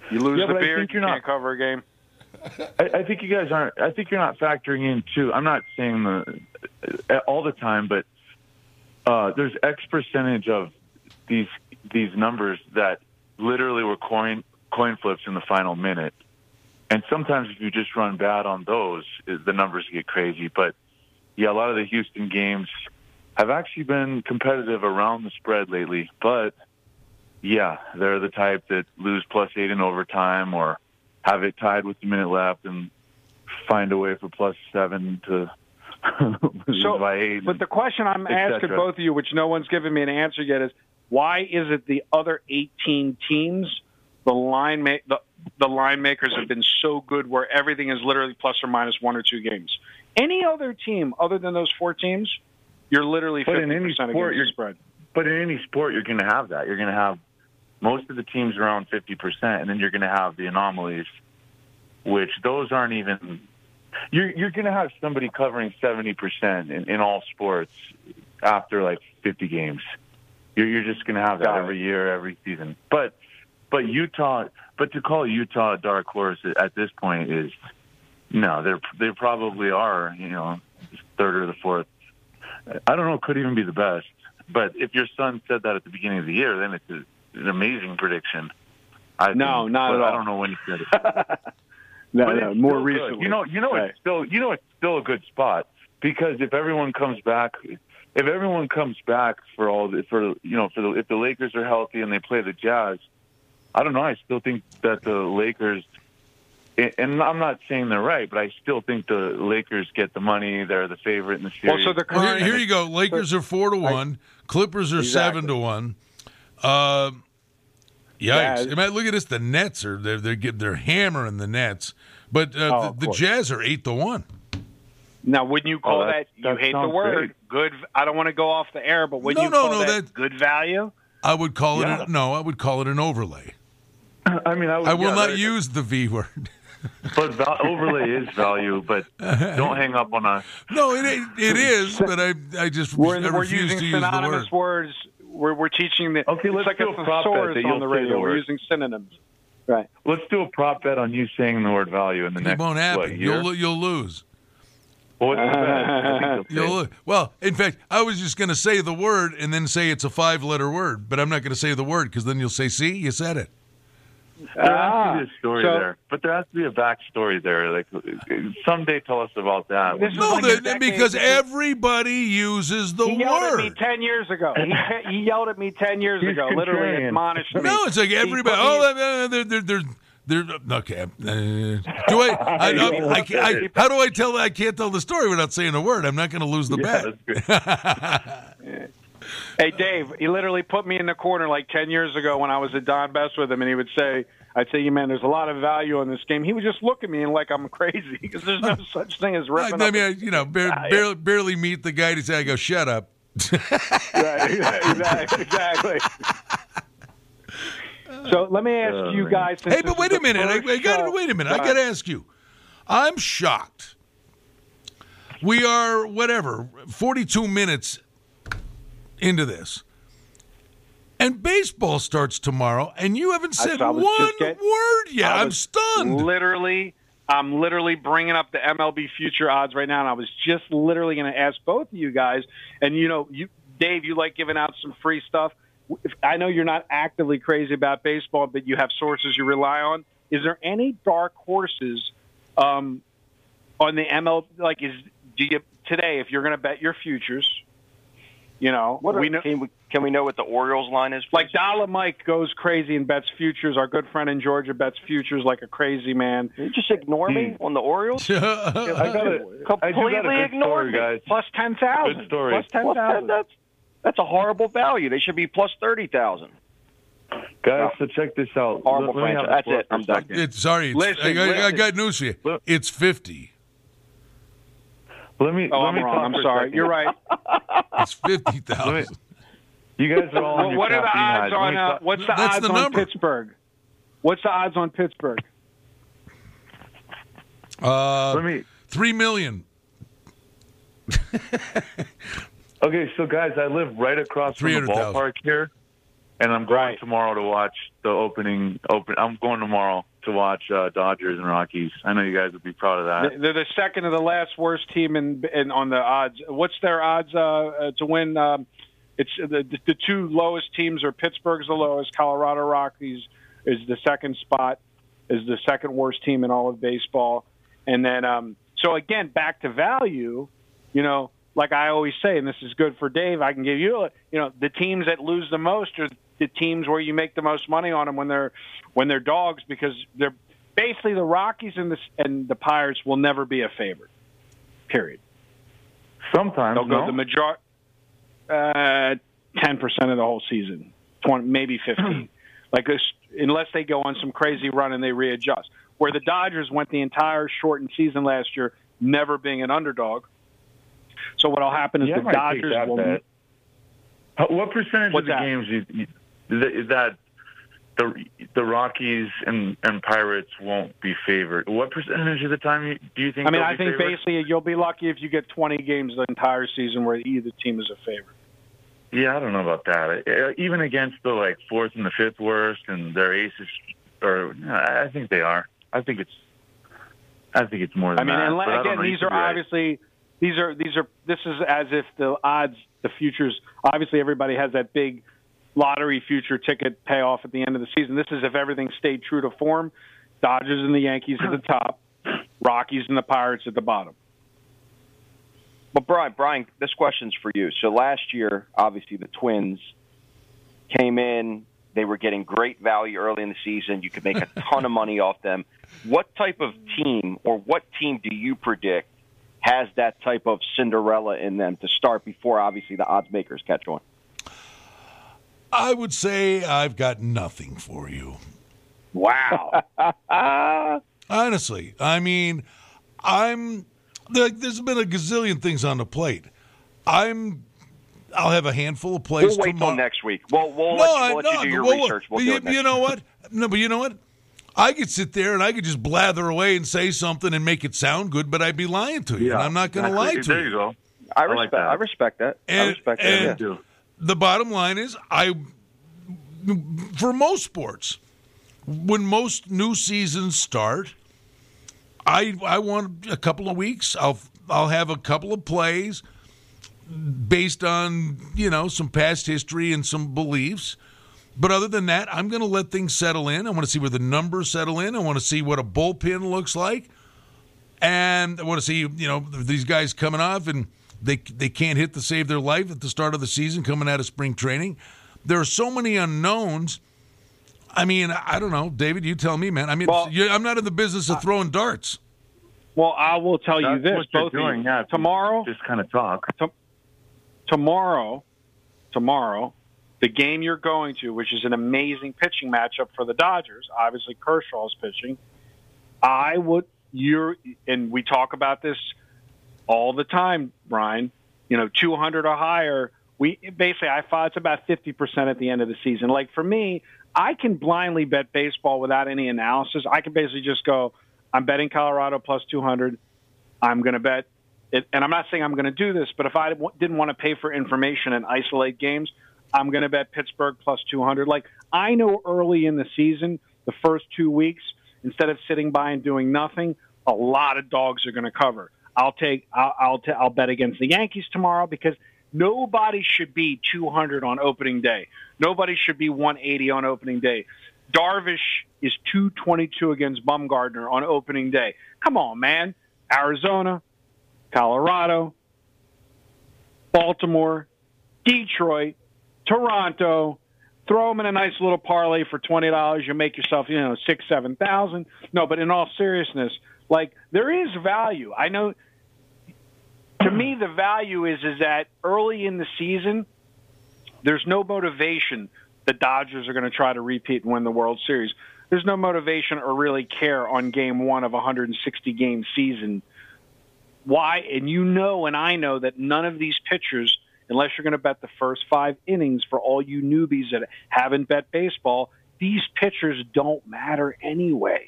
You lose Yeah, the beard, think you you're can't not- cover a game. I, I think you guys aren't. I think you're not factoring in too. I'm not saying the uh, all the time, but uh, there's X percentage of these these numbers that literally were coin coin flips in the final minute. And sometimes if you just run bad on those, the numbers get crazy. But yeah, a lot of the Houston games have actually been competitive around the spread lately. But yeah, they're the type that lose plus eight in overtime or have it tied with a minute left and find a way for plus seven to lose So, by eight. But the question I'm asking both of you, which no one's given me an answer yet, is why is it the other 18 teams, the line ma- the the line makers have been so good, where everything is literally plus or minus one or two games. Any other team other than those four teams, you're literally But 50 in any sport, against spread. But in any sport, you're going to have that. You're going to have most of the teams around 50%, and then you're going to have the anomalies, which those aren't even you're you're going to have somebody covering seventy percent in, in all sports after like fifty games. You're you're just going to have that Got it. every year, every season. But but Utah, but to call Utah a dark horse at this point is no. They're they probably are. You know, third or the fourth. I don't know. Could even be the best. But if your son said that at the beginning of the year, then it's a, an amazing prediction. I No, think, not at all. I don't know when he said it. No, But no, more still good. recently. You know, you know, Right. it's still, you know, it's still a good spot because if everyone comes back, if everyone comes back for all the, for you know, for the if the Lakers are healthy and they play the Jazz, I don't know. I still think that the Lakers, and I'm not saying they're right, but I still think the Lakers get the money. They're the favorite in the series. Well, here, here you go. Lakers are four to one. Clippers are seven to one. Uh, yikes! Jazz. I mean, look at this. The Nets are they're they're, get- they're hammering the Nets, but uh, Oh, the, the. Jazz are eight to one. Now, wouldn't you oh, call Oh, that- that, you that hate the sounds word good? I don't want to go off the air, but would No, you no, call no, that, that- good value? I would call Yeah. it a, no. I would call it an overlay. I mean, I, would, I will yeah, not use the V word. But val- overlay is value. But don't hang up on us. No, it it is, but I I just We're, I we're using to use the word. synonymous words. We're, we're teaching the. Okay, it's let's like do a a prop bet that on you'll the say the radio. We're using synonyms. Right. Let's do a prop bet on you saying the word value in the It next won't happen. what, year. you'll you'll lose. Well, what's the bet? I think they'll You'll say. lo- well, in fact, I was just going to say the word and then say it's a five-letter word, but I'm not going to say the word because then you'll say, "See, you said it." There has Ah, to be a story so- there, but there has to be a backstory there. Like someday, tell us about that. No, like the- because everybody uses the He yelled at me word. ten years ago. He, he yelled at me ten years He's ago. Literally admonished me. No, it's like everybody. put Oh, they're they're they're. They're okay. Uh, do I? I, I, I, I- How do I tell? I can't tell the story without saying a word. I'm not going to lose the Yeah, bet. Hey, Dave, he literally put me in the corner like 10 years ago when I was at Don Best with him, and he would say, I'd say, yeah, man, there's a lot of value in this game. He would just look at me and like I'm crazy because there's no such thing as I, ripping I mean, I, you know, bar- barely, barely meet the guy to say, "I go, shut up." right, exactly. exactly. So let me ask Oh, you uh, guys. Hey, but wait a minute. I, first I gotta, wait a minute. I got to ask you. I'm shocked. We are whatever 42 minutes into this, and baseball starts tomorrow, and you haven't said I one get- word yet. I I'm stunned. Literally, I'm literally bringing up the MLB future odds right now, and I was just literally going to ask both of you guys. And you know, you, Dave, you like giving out some free stuff. If, I know you're not actively crazy about baseball, but you have sources you rely on. Is there any dark horses um, on the MLB? Like, is do you today? If you're going to bet your futures, you know, What are, we know. can, we, can we know what the Orioles line is? Like Dollar Mike goes crazy and bets futures. Our good friend in Georgia bets futures like a crazy man. Did you just ignore me on the Orioles? I got a, I do got a Completely good ignored story, me. guys. Plus ten thousand. Good story. Plus ten Plus, that, thousand. that's that's a horrible value. They should be plus thirty thousand. Guys, so check this out. Horrible Let me have franchise. the That's it. for a I'm done. It's sorry. It's, Listen, I, got- I listen. got news for you. It's 50. Let me. Oh, let I'm me wrong. I'm sorry. You're right. It's 50,000. You guys are all on Well, your what are the odds on? me Uh, what's the That's odds the on. Pittsburgh? What's the odds on Pittsburgh? Uh, Let me. 3 million. Okay, so guys, I live right across from the 300,000. ballpark here, and I'm going tomorrow to watch the opening. Open. I'm going tomorrow to watch uh, Dodgers and Rockies. I know you guys would be proud of that. They're the second to the last worst team in, in on the odds. What's their odds uh, uh, to win? Um, it's the, the two lowest teams are Pittsburgh's the lowest. Colorado Rockies is the second spot. Is the second worst team in all of baseball. And then, um, so again, back to value. You know, like I always say, and this is good for Dave. I can give you, a, you know, the teams that lose the most are the teams where you make the most money on them when they're when they're dogs because they're basically the Rockies and the and the Pirates will never be a favorite. Period. Sometimes They'll go no? the major uh, ten percent of the whole season, twenty maybe fifteen. like this, unless they go on some crazy run and they readjust. Where the Dodgers went the entire shortened season last year, never being an underdog. So what'll happen is Yeah, the Dodgers will. bet. What percentage What's of the that? games you, is that- is that the the Rockies and and Pirates won't be favored. What percentage of the time do you think? I mean, I think favored? basically you'll be lucky if you get 20 games the entire season where either team is a favorite. Yeah, I don't know about that. Even against the like fourth and the fifth worst, and their aces, or I I think they are. I think it's. I think it's more I than mean, that. I don't again. These are obviously these are these are this is as if the odds, the futures. Obviously, everybody has that big lottery future ticket payoff at the end of the season. This is if everything stayed true to form. Dodgers and the Yankees at the top, Rockies and the Pirates at the bottom. But Brian, Brian, this question's for you. So last year, obviously, the Twins came in. They were getting great value early in the season. You could make a ton of money off them. What type of team, or what team, do you predict has that type of Cinderella in them to start before, obviously, the odds makers catch on? I would say I've got nothing for you. Wow. Honestly, I mean, I'm like, there's been a gazillion things on the plate. I'm. I'll have a handful of plays We'll wait tomorrow. till next week. We'll, we'll no, let, you, we'll let no, you do your well, research. We'll you, do it next you know what? No, but you know what? I could sit there and I could just blather away and say something and make it sound good, but I'd be lying to you. and I'm not going to lie to there you. you go. I I like respect. that. I respect that. I And- respect and- that. yeah. The bottom line is, I for most sports, when most new seasons start, I I want a couple of weeks. I'll I'll have a couple of plays based on you know some past history and some beliefs. But other than that, I'm going to let things settle in. I want to see where the numbers settle in. I want to see what a bullpen looks like, and I want to see you know these guys coming off and they they can't hit to save their life at the start of the season coming out of spring training. There are so many unknowns. I mean, I don't know, David. You tell me, man. I mean, Well- you I'm not in the business of throwing darts. Well, I will tell you this: what both of you. doing. Yeah, tomorrow, just kind of talk. tomorrow, tomorrow, the game you're going to, which is an amazing pitching matchup for the Dodgers. Obviously, Kershaw's pitching. I would you're and we talk about this all the time, Brian. You know, 200 or higher. We basically I thought it's about 50 percent at the end of the season. Like for me, I can blindly bet baseball without any analysis. I can basically just go, I'm betting Colorado plus 200. I'm going to bet it, and I'm not saying I'm going to do this, but if I didn't want to pay for information and isolate games, I'm going to bet Pittsburgh plus 200. Like I know early in the season, the first two weeks, instead of sitting by and doing nothing, a lot of dogs are going to cover. I'll take, I'll, I'll, t- I'll bet against the Yankees tomorrow because nobody should be 200 on opening day. Nobody should be 180 on opening day. Darvish is 222 against Bumgarner on opening day. Come on, man. Arizona, Colorado, Baltimore, Detroit, Toronto. Throw them in a nice little parlay for twenty dollars. You make yourself, you know, six, seven thousand. No, but in all seriousness, like there is value. I know. To me, the value is is that early in the season, there's no motivation. The Dodgers are going to try to repeat and win the World Series. There's no motivation or really care on game one of a 160 game season why and you know and I know that none of these pitchers unless you're going to bet the first 5 innings for all you newbies that haven't bet baseball these pitchers don't matter anyway.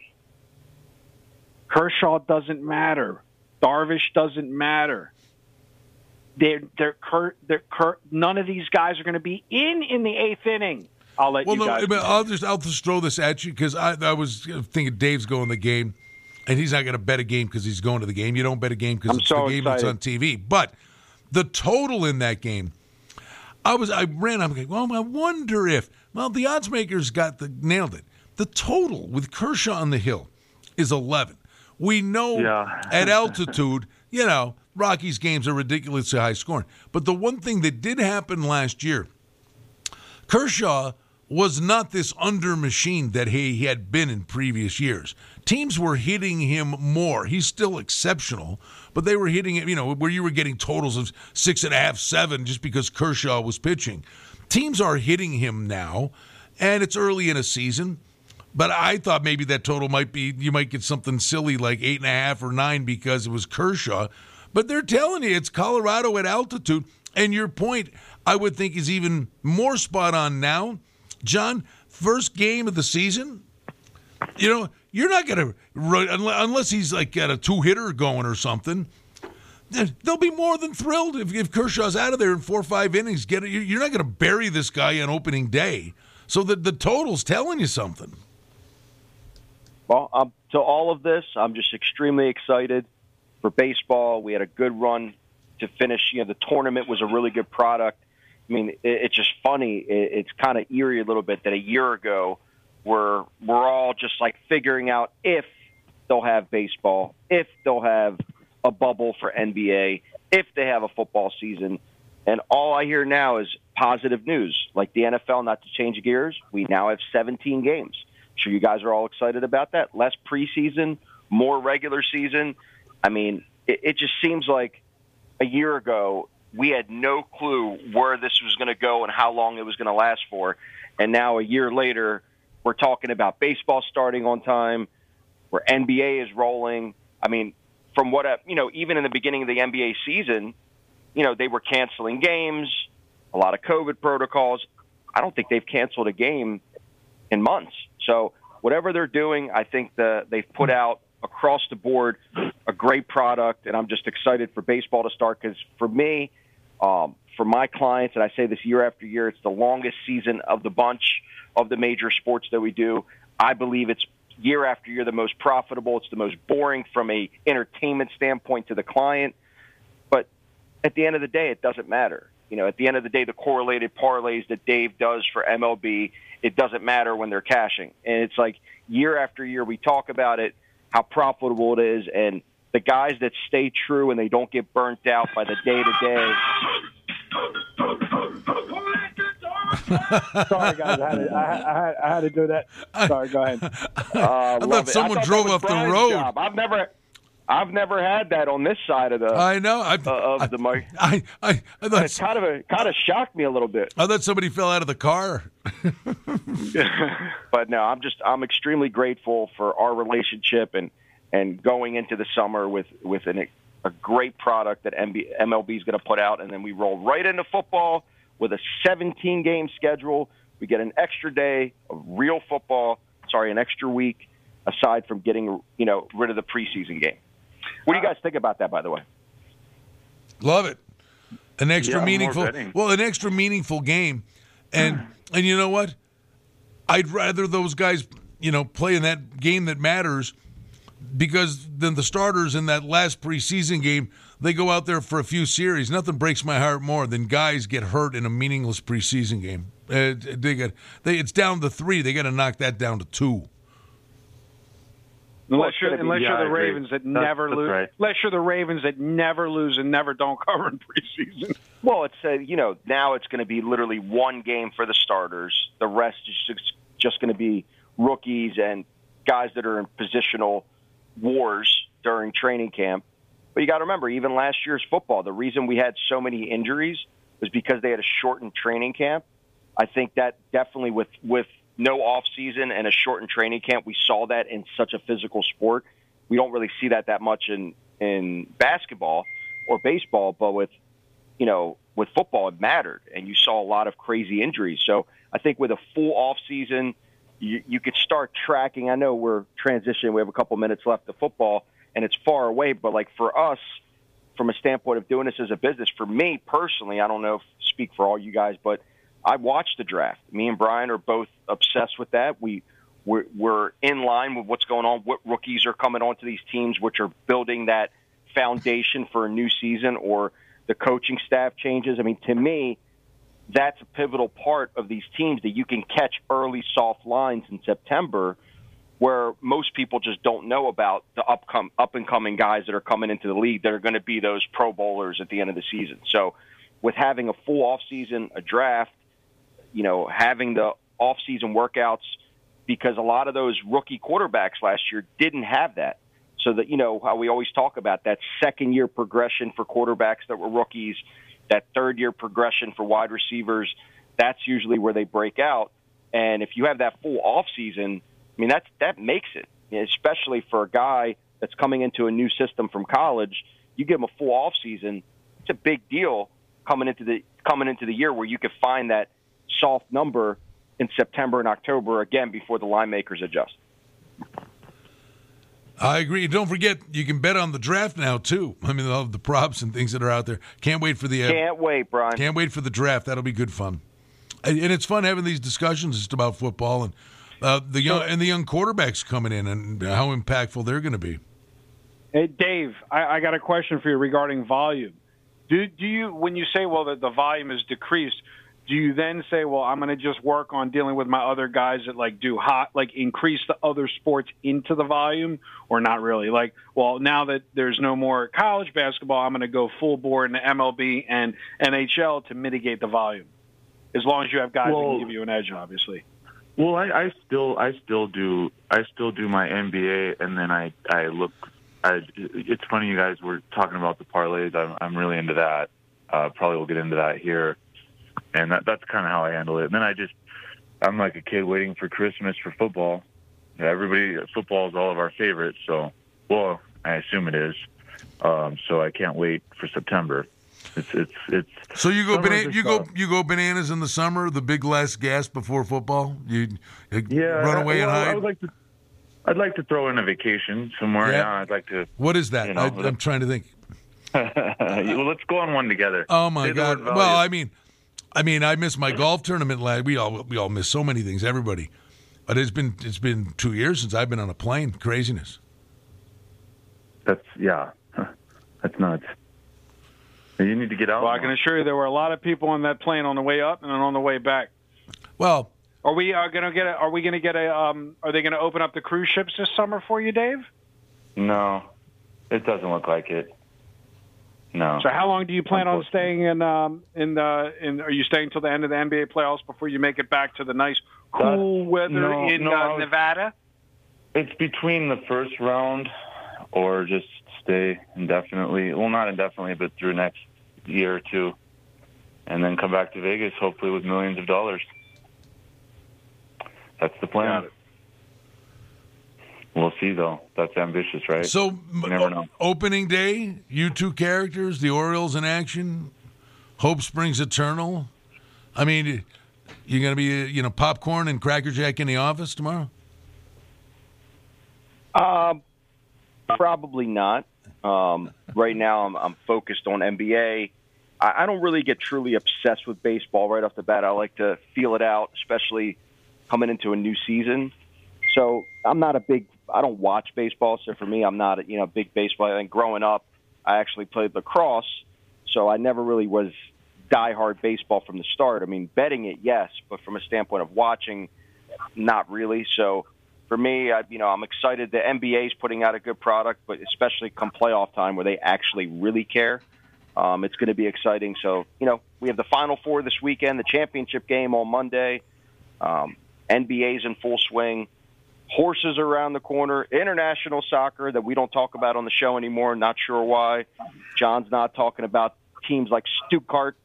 Kershaw doesn't matter. Darvish doesn't matter. They're they're, cur, they're cur, none of these guys are going to be in in the 8th inning. I'll let Well, you no, but I'll just I'll just throw this at you because I, I was thinking Dave's going to the game, and he's not going to bet a game because he's going to the game. You don't bet a game because it's so the game that's on TV. But the total in that game, I was I ran. I'm like, well, I wonder if well the odds makers got the nailed it. The total with Kershaw on the hill is 11. We know Yeah. at altitude, you know, Rockies games are ridiculously high scoring. But the one thing that did happen last year Kershaw was not this under machine that he he had been in previous years. Teams were hitting him more. He's still exceptional, but they were hitting him, you know, where you were getting totals of six and a half, seven just because Kershaw was pitching. Teams are hitting him now, and it's early in a season. But I thought maybe that total might be you might get something silly like eight and a half or nine because it was Kershaw. But they're telling you it's Colorado at altitude. And your point, I would think, is even more spot on now. John, first game of the season, you know, you're not going to unless he's like got a two hitter going or something. They'll be more than thrilled if, if Kershaw's out of there in four or five innings. Get it? You're not going to bury this guy on opening day. So the the total's telling you something. Well, um, to all of this, I'm just extremely excited for baseball. We had a good run to finish. You know, the tournament was a really good product. I mean, it, it's just funny. It, it's kind of eerie a little bit that a year ago, we're we're all just like figuring out if they'll have baseball, if they'll have a bubble for NBA, if they have a football season. And all I hear now is positive news. Like the NFL, not to change gears, we now have 17 games. I'm sure you guys are all excited about that. Less preseason, more regular season. I mean, it, it just seems like a year ago we had no clue where this was going to go and how long it was going to last for. And now a year later, we're talking about baseball starting on time, where NBA is rolling. I mean, from what, I, you know, even in the beginning of the NBA season, you know, they were canceling games, a lot of COVID protocols. I don't think they've canceled a game in months. So whatever they're doing, I think the, they've put out across the board a great product, and I'm just excited for baseball to start because for me, um, for my clients, and I say this year after year, it's the longest season of the bunch of the major sports that we do. I believe it's year after year the most profitable. It's the most boring from a entertainment standpoint to the client. But at the end of the day, it doesn't matter. You know, at the end of the day, the correlated parlays that Dave does for MLB, it doesn't matter when they're cashing. And it's like year after year, we talk about it, how profitable it is, and the guys that stay true and they don't get burnt out by the day to day. Sorry, guys, I had, to, I, had, I had to do that. Sorry, go ahead. Uh, I thought someone I thought drove off Brian's the road. Job. I've never. I've never had that on this side of the. I know. I, uh, of the mic. I, I, I thought it's kind of a kind of shocked me a little bit. I thought somebody fell out of the car. but no, I'm just I'm extremely grateful for our relationship and and going into the summer with with an, a great product that MB, MLB is going to put out, and then we roll right into football with a 17 game schedule. We get an extra day of real football. Sorry, an extra week aside from getting you know rid of the preseason game. What do you guys think about that, by the way? Love it. An extra Yeah, meaningful, well, an extra meaningful game, and and you know what? I'd rather those guys, you know, play in that game that matters, because then the starters in that last preseason game, they go out there for a few series. Nothing breaks my heart more than guys get hurt in a meaningless preseason game. Uh, they get they it's down to three. They got to knock that down to two. Unless you're, unless you're the. Ravens that That's- never that's lose. right. Unless you're the Ravens that never lose and never don't cover in preseason. Well, it's uh, you know now it's going to be literally one game for the starters. The rest is just, just going to be rookies and guys that are in positional wars during training camp. But you got to remember, even last year's football, the reason we had so many injuries was because they had a shortened training camp. I think that definitely with with no off season and a shortened training camp, we saw that in such a physical sport. We don't really see that that much in in basketball or baseball, but with you know, with football, it mattered, and you saw a lot of crazy injuries. So I think with a full off season, you, you could start tracking. I know we're transitioning; we have a couple minutes left to football, and it's far away. But like for us, from a standpoint of doing this as a business, for me personally, I don't know if speak for all you guys, but I watched the draft. Me and Brian are both obsessed with that. We we're, we're in line with what's going on. What rookies are coming onto these teams, which are building that foundation for a new season, or the coaching staff changes. I mean, to me, that's a pivotal part of these teams that you can catch early soft lines in September, where most people just don't know about the upcom- up and coming guys that are coming into the league that are going to be those Pro Bowlers at the end of the season. So, with having a full off season, a draft, you know, having the off season workouts, because a lot of those rookie quarterbacks last year didn't have that. So that you know how we always talk about that second year progression for quarterbacks that were rookies, that third year progression for wide receivers. That's usually where they break out. And if you have that full off season, I mean that's that makes it, especially for a guy that's coming into a new system from college. You give him a full off season, it's a big deal coming into the coming into the year where you could find that soft number in September and October again before the line makers adjust. I agree. Don't forget, you can bet on the draft now too. I mean, all the props and things that are out there. Can't wait for the. Uh, can't wait, Brian. Can't wait for the draft. That'll be good fun, and, and it's fun having these discussions just about football and uh, the young and the young quarterbacks coming in and how impactful they're going to be. Hey, Dave, I, I, got a question for you regarding volume. Do do you when you say well that the volume is decreased? Do you then say, well, I'm going to just work on dealing with my other guys that like do hot, like increase the other sports into the volume, or not really? Like, well, now that there's no more college basketball, I'm going to go full bore in the MLB and NHL to mitigate the volume, as long as you have guys well, that can give you an edge, obviously. Well, I, I still, I still do, I still do my NBA, and then I, I look. I, it's funny you guys were talking about the parlays. I'm, I'm really into that. Uh, probably we'll get into that here and that, that's kind of how I handle it. And then I just, I'm like a kid waiting for Christmas for football. Everybody, football is all of our favorites. So, well, I assume it is. Um, so I can't wait for September. It's it's it's. So you go you go you go bananas in the summer. The big last gas before football. You, you yeah, run away well, and hide. I would like to. I'd like to throw in a vacation somewhere. Yeah, yeah I'd like to. What is that? You know, I, am trying to think. well, let's go on one together. Oh my Say god! Well, I mean, I mean, I missed my golf tournament last. We all we all miss so many things. Everybody, but it's been it's been two years since I've been on a plane. Craziness. That's yeah, that's nuts. You need to get out. Well, I can assure you there were a lot of people on that plane on the way up and on the way back. Well, are we uh, going to get? A, are we going to get a? Um, are they going to open up the cruise ships this summer for you, Dave? No, it doesn't look like it. No. So how long do you plan on staying in? Um, in the in? Are you staying till the end of the NBA playoffs before you make it back to the nice cool weather no, in no, uh, was, Nevada? It's between the first round, or just stay indefinitely. Well, not indefinitely, but through next year or two, and then come back to Vegas, hopefully with millions of dollars. That's the plan. We'll see, though. That's ambitious, right? So, you never know. opening day, you two characters, the Orioles in action, Hope Springs Eternal. I mean, you're going to be, you know, popcorn and Cracker Jack in the office tomorrow? Um, probably not. Um, right now, I'm, I'm focused on NBA. I, I don't really get truly obsessed with baseball right off the bat. I like to feel it out, especially coming into a new season. So I'm not a big I don't watch baseball, so for me, I'm not a you know big baseball. And growing up, I actually played lacrosse, so I never really was diehard baseball from the start. I mean, betting it, yes, but from a standpoint of watching, not really. So for me, I, you know, I'm excited. The NBA is putting out a good product, but especially come playoff time where they actually really care. Um, it's going to be exciting. So, you know, we have the Final Four this weekend, the championship game on Monday. Um, NBA's in full swing horses around the corner, international soccer that we don't talk about on the show anymore. Not sure why. John's not talking about teams like Stuttgart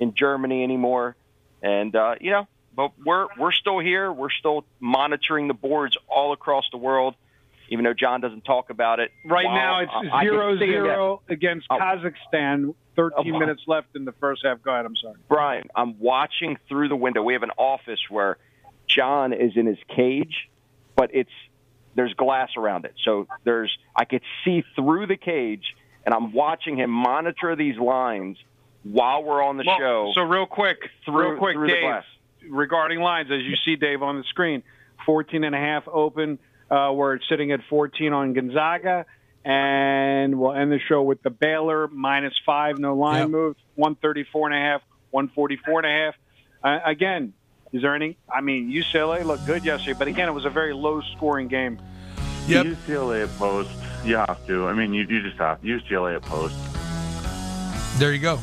in Germany anymore. And uh, you know, but we're we're still here. We're still monitoring the boards all across the world. Even though John doesn't talk about it right now, it's zero zero against oh. Kazakhstan. Thirteen oh, minutes left in the first half. Go ahead. I'm sorry, Brian. I'm watching through the window. We have an office where John is in his cage but it's there's glass around it. So there's I could see through the cage, and I'm watching him monitor these lines while we're on the well, show. So real quick, through, real quick, Dave, regarding lines, as you see, Dave, on the screen, 14 and a half open. Uh, we're sitting at 14 on Gonzaga, and we'll end the show with the Baylor minus five, no line yep. move, 134 and a half, 144 and a half. Uh, again, is there any? I mean, UCLA looked good yesterday, but again, it was a very low-scoring game. Yep. UCLA at post, you have to. I mean, you, you just have UCLA at post. There you go.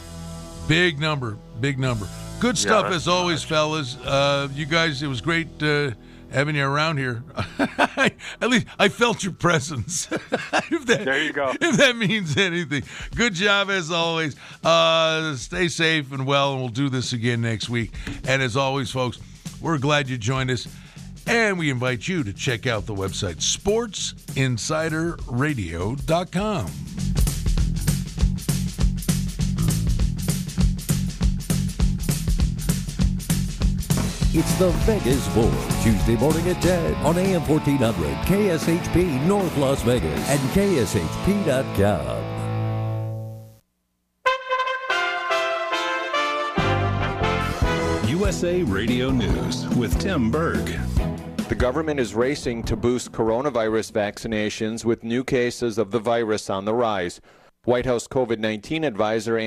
Big number, big number. Good stuff yeah, as always, much. fellas. Uh, you guys, it was great uh, having you around here. At least I felt your presence. that, there you go. If that means anything. Good job as always. Uh, stay safe and well, and we'll do this again next week. And as always, folks, we're glad you joined us. And we invite you to check out the website sportsinsiderradio.com. It's the Vegas Bowl, Tuesday morning at 10 on AM 1400, KSHP North Las Vegas, and KSHP.com. USA Radio News with Tim Berg. The government is racing to boost coronavirus vaccinations with new cases of the virus on the rise. White House COVID 19 advisor